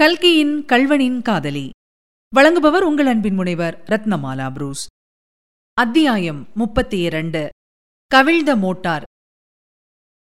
கல்கியின் கல்வனின் காதலி. வழங்குபவர் உங்கள் அன்பின் முனைவர் ரத்னமாலா புரூஸ். அத்தியாயம் முப்பத்தி இரண்டு கவிழ்ந்த மோட்டார்.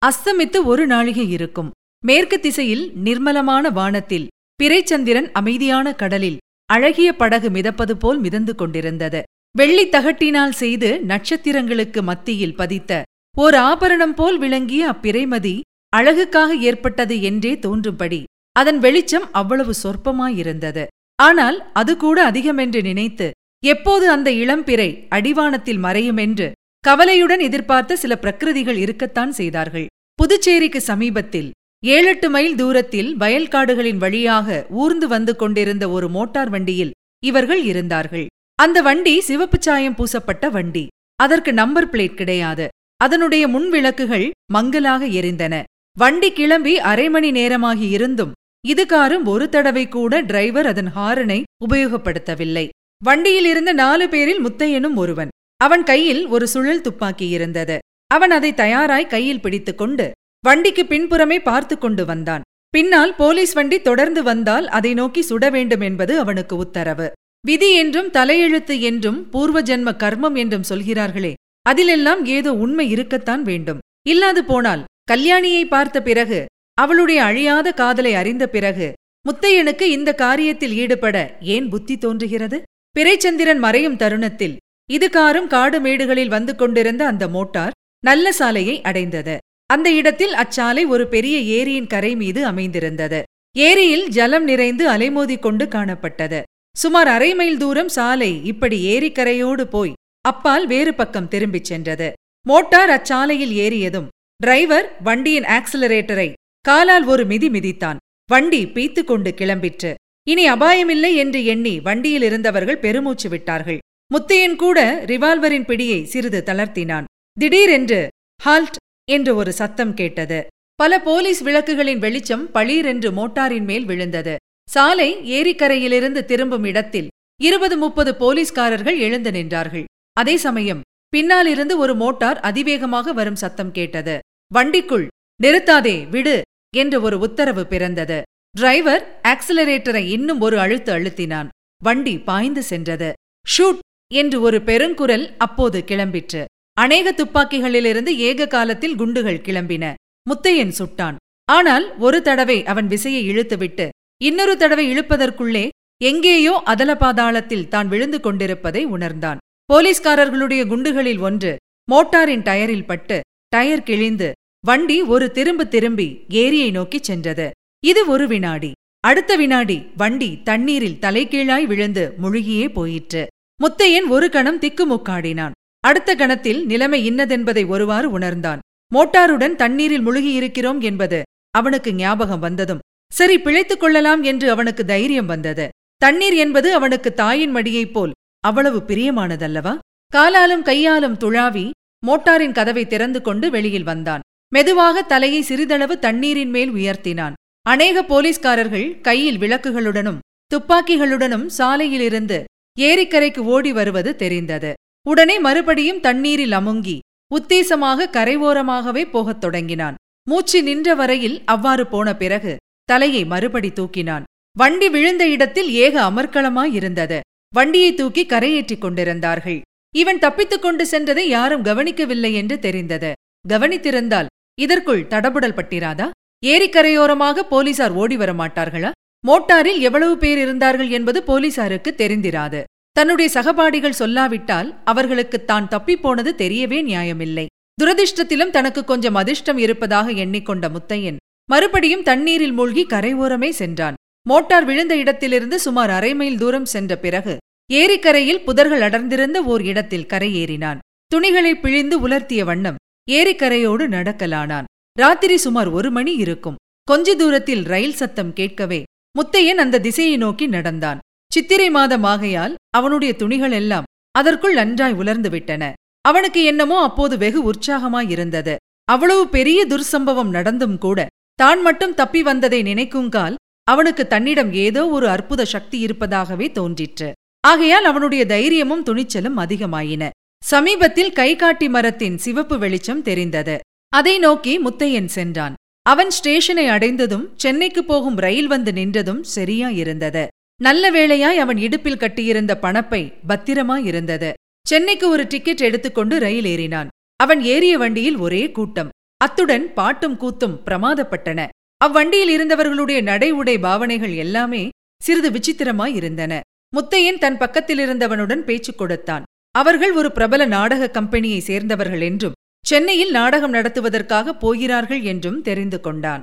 அஸ்தமித்து ஒரு நாழிகை இருக்கும். மேற்கு திசையில் நிர்மலமான வானத்தில் பிறைச்சந்திரன் அமைதியான கடலில் அழகிய படகு மிதப்பது போல் மிதந்து கொண்டிருந்தது. வெள்ளித் தகட்டினால் செய்து நட்சத்திரங்களுக்கு மத்தியில் பதித்த ஓர் ஆபரணம் போல் விளங்கிய அப்பிறைமதி அழகுக்காக ஏற்பட்டது என்றே தோன்றும்படி அதன் வெளிச்சம் அவ்வளவு சொற்பமாயிருந்தது. ஆனால் அது கூட அதிகமென்று நினைத்து எப்போது அந்த இளம்பிறை அடிவானத்தில் மறையுமென்று கவலையுடன் எதிர்பார்த்த சில பிரகிருதிகள் இருக்கத்தான் செய்தார்கள். புதுச்சேரிக்கு சமீபத்தில் ஏழெட்டு மைல் தூரத்தில் வயல்காடுகளின் வழியாக ஊர்ந்து வந்து கொண்டிருந்த ஒரு மோட்டார் வண்டியில் இவர்கள் இருந்தார்கள். அந்த வண்டி சிவப்பு சாயம் பூசப்பட்ட வண்டி. அதற்கு நம்பர் பிளேட் கிடையாது. அதனுடைய முன் விளக்குகள் மங்கலாக எரிந்தன. வண்டி கிளம்பி அரை மணி நேரமாகி இருந்தும் இதுகாரும் ஒரு தடவை கூட டிரைவர் அதன் ஹாரனை உபயோகப்படுத்தவில்லை. வண்டியில் இருந்த நாலு பேரில் முத்தையனும் ஒருவன். அவன் கையில் ஒரு சுழல் துப்பாக்கி இருந்தது. அவன் அதை தயாராய் கையில் பிடித்துக்கொண்டு வண்டிக்கு பின்புறமே பார்த்து கொண்டு வந்தான். பின்னால் போலீஸ் வண்டி தொடர்ந்து வந்தால் அதை நோக்கி சுட வேண்டும் என்பது அவனுக்கு உத்தரவு. விதி என்றும் தலையெழுத்து என்றும் பூர்வ ஜென்ம கர்மம் என்றும் சொல்கிறார்களே அதிலெல்லாம் ஏதோ உண்மை இருக்கத்தான் வேண்டும். இல்லாது போனால் கல்யாணியை பார்த்த பிறகு அவளுடைய அழியாத காதலை அறிந்த பிறகு முத்தையனுக்கு இந்த காரியத்தில் ஈடுபட ஏன் புத்தி தோன்றுகிறது? பிறைச்சந்திரன் மறையும் தருணத்தில் இதுகாரும் காடு மேடுகளில் வந்து கொண்டிருந்த அந்த மோட்டார் நல்ல சாலையை அடைந்தது. அந்த இடத்தில் அச்சாலை ஒரு பெரிய ஏரியின் கரை மீது அமைந்திருந்தது. ஏரியில் ஜலம் நிறைந்து அலைமோதிக் கொண்டு காணப்பட்டது. சுமார் அரை மைல் தூரம் சாலை இப்படி ஏரிக்கரையோடு போய் அப்பால் வேறு பக்கம் திரும்பிச் சென்றது. மோட்டார் அச்சாலையில் ஏறியதும் டிரைவர் வண்டியின் ஆக்சிலரேட்டரை காலால் ஒரு மிதி மிதித்தான். வண்டி பீத்துக் கொண்டு கிளம்பிற்று. இனி அபாயமில்லை என்று எண்ணி வண்டியில் இருந்தவர்கள் பெருமூச்சு விட்டார்கள். முத்தையன் கூட ரிவால்வரின் பிடியை சிறிது தளர்த்தினான். திடீரென்று ஹால்ட்! என்று ஒரு சத்தம் கேட்டது. பல போலீஸ் விளக்குகளின் வெளிச்சம் பளீரென்று மோட்டாரின் மேல் விழுந்தது. சாலை ஏரிக்கரையிலிருந்து திரும்பும் இடத்தில் இருபது முப்பது போலீஸ்காரர்கள் எழுந்து நின்றார்கள். அதே சமயம் பின்னாலிருந்து ஒரு மோட்டார் அதிவேகமாக வரும் சத்தம் கேட்டது. வண்டிக்குள்! நிறுத்தாதே! விடு! என்று ஒரு உத்தரவு பிறந்தது. டிரைவர் ஆக்சிலரேட்டரை இன்னும் ஒரு அழுத்து அழுத்தினான். வண்டி பாய்ந்து சென்றது. ஷூட்! என்று ஒரு பெருங்குரல் அப்போது கிளம்பிற்று. அநேக துப்பாக்கிகளிலிருந்து ஏக காலத்தில் குண்டுகள் கிளம்பின. முத்தையன் சுட்டான். ஆனால் ஒரு தடவை அவன் விசையை இழுத்துவிட்டு இன்னொரு தடவை இழுப்பதற்குள்ளே எங்கேயோ அதலபாதாளத்தில் தான் விழுந்து கொண்டிருப்பதை உணர்ந்தான். போலீஸ்காரர்களுடைய குண்டுகளில் ஒன்று மோட்டாரின் டயரில் பட்டு டயர் கிழிந்து வண்டி ஒரு திரும்பு திரும்பி ஏரியை நோக்கிச் சென்றது. இது ஒரு வினாடி. அடுத்த வினாடி வண்டி தண்ணீரில் தலைகீழாய் விழுந்து முழுகியே போயிற்று. முத்தையன் ஒரு கணம் திக்குமுக்காடினான். அடுத்த கணத்தில் நிலைமை இன்னதென்பதை ஒருவாறு உணர்ந்தான். மோட்டாருடன் தண்ணீரில் முழுகியிருக்கிறோம் என்பது அவனுக்கு ஞாபகம் வந்ததும் சரி பிழைத்துக் கொள்ளலாம் என்று அவனுக்கு தைரியம் வந்தது. தண்ணீர் என்பது அவனுக்கு தாயின் மடியைப் போல் அவ்வளவு பிரியமானதல்லவா? காலாலும் கையாலும் துழாவி மோட்டாரின் கதவை திறந்து கொண்டு வெளியில் வந்தான். மெதுவாக தலையை சிறிதளவு தண்ணீரின் மேல் உயர்த்தினான். அநேக போலீஸ்காரர்கள் கையில் விளக்குகளுடனும் துப்பாக்கிகளுடனும் சாலையிலிருந்து ஏரிக்கரைக்கு ஓடி வருவது தெரிந்தது. உடனே மறுபடியும் தண்ணீரில் அமுங்கி உத்தேசமாக கரைவோரமாகவே போகத் தொடங்கினான். மூச்சு நின்ற வரையில் அவ்வாறு போன பிறகு தலையை மறுபடி தூக்கினான். வண்டி விழுந்த இடத்தில் ஏக அமர்க்களமாயிருந்தது வண்டியை தூக்கி கரையேற்றிக் கொண்டிருந்தார்கள். இவன் தப்பித்துக் கொண்டு சென்றதை யாரும் கவனிக்கவில்லை என்று தெரிந்தது. கவனித்திருந்தால் இதற்குள் தடபுடல் பட்டிராதா? ஏரிக்கரையோரமாக போலீசார் ஓடி வர மாட்டார்களா? மோட்டாரில் எவ்வளவு பேர் இருந்தார்கள் என்பது போலீசாருக்கு தெரிந்திராது. தன்னுடைய சகபாடிகள் சொல்லாவிட்டால் அவர்களுக்கு தான் தப்பிப்போனது தெரியவே நியாயமில்லை. துரதிர்ஷ்டத்திலும் தனக்கு கொஞ்சம் அதிர்ஷ்டம் இருப்பதாக எண்ணிக்கொண்ட முத்தையன் மறுபடியும் தண்ணீரில் மூழ்கி கரையோரமே சென்றான். மோட்டார் விழுந்த இடத்திலிருந்து சுமார் அரை மைல் தூரம் சென்ற பிறகு ஏரிக்கரையில் புதர்கள் அடர்ந்திருந்த ஓர் இடத்தில் கரையேறினான். துணிகளை பிழிந்து உலர்த்திய வண்ணம் ஏரிக்கரையோடு நடக்கலானான். ராத்திரி சுமார் ஒரு மணி இருக்கும். கொஞ்ச தூரத்தில் ரயில் சத்தம் கேட்கவே முத்தையன் அந்த திசையை நோக்கி நடந்தான். சித்திரை மாதமாகையால் அவனுடைய துணிகள் எல்லாம் அதற்குள் நன்றாய் உலர்ந்து விட்டன. அவனுக்கு என்னமோ அப்போது வெகு உற்சாகமாயிருந்தது அவ்வளவு பெரிய துர்சம்பவம் நடந்தும் கூட தான் மட்டும் தப்பி வந்ததை நினைக்குங்கால் அவனுக்கு தன்னிடம் ஏதோ ஒரு அற்புத சக்தி இருப்பதாகவே தோன்றிற்று. ஆகையால் அவனுடைய தைரியமும் துணிச்சலும் அதிகமாயின. சமீபத்தில் கைகாட்டி மரத்தின் சிவப்பு வெளிச்சம் தெரிந்தது. அதை நோக்கி முத்தையன் சென்றான். அவன் ஸ்டேஷனை அடைந்ததும் சென்னைக்கு போகும் ரயில் வந்து நின்றதும் சரியா இருந்தது. நல்ல வேளையாய் அவன் இடுப்பில் கட்டியிருந்த பணப்பை பத்திரமா இருந்தது. சென்னைக்கு ஒரு டிக்கெட் எடுத்துக்கொண்டு ரயில் ஏறினான். அவன் ஏறிய வண்டியில் ஒரே கூட்டம். அத்துடன் பாட்டும் கூத்தும் பிரமாதப்பட்டன. அவ்வண்டியில் இருந்தவர்களுடைய நடை உடை பாவனைகள் எல்லாமே சிறிது விசித்திரமாய் இருந்தன. முத்தையன் தன் பக்கத்திலிருந்தவனுடன் பேச்சு கொடுத்தான். அவர்கள் ஒரு பிரபல நாடக கம்பெனியை சேர்ந்தவர்கள் என்றும் சென்னையில் நாடகம் நடத்துவதற்காக போகிறார்கள் என்றும் தெரிந்து கொண்டான்.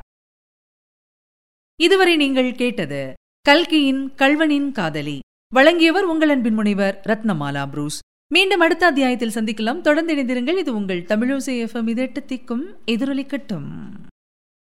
இதுவரை நீங்கள் கேட்டது கல்கியின் கல்வனின் காதலி. வழங்கியவர் உங்கள் அன்பின் முனைவர் ரத்னமாலா புரூஸ். மீண்டும் அடுத்த அத்தியாயத்தில் சந்திக்கலாம். தொடர்ந்து இணைந்திருங்கள். இது உங்கள் தமிழோசை எஃப்எம். இதெட்டு திக்கும் எதிரொலிக்கட்டும்.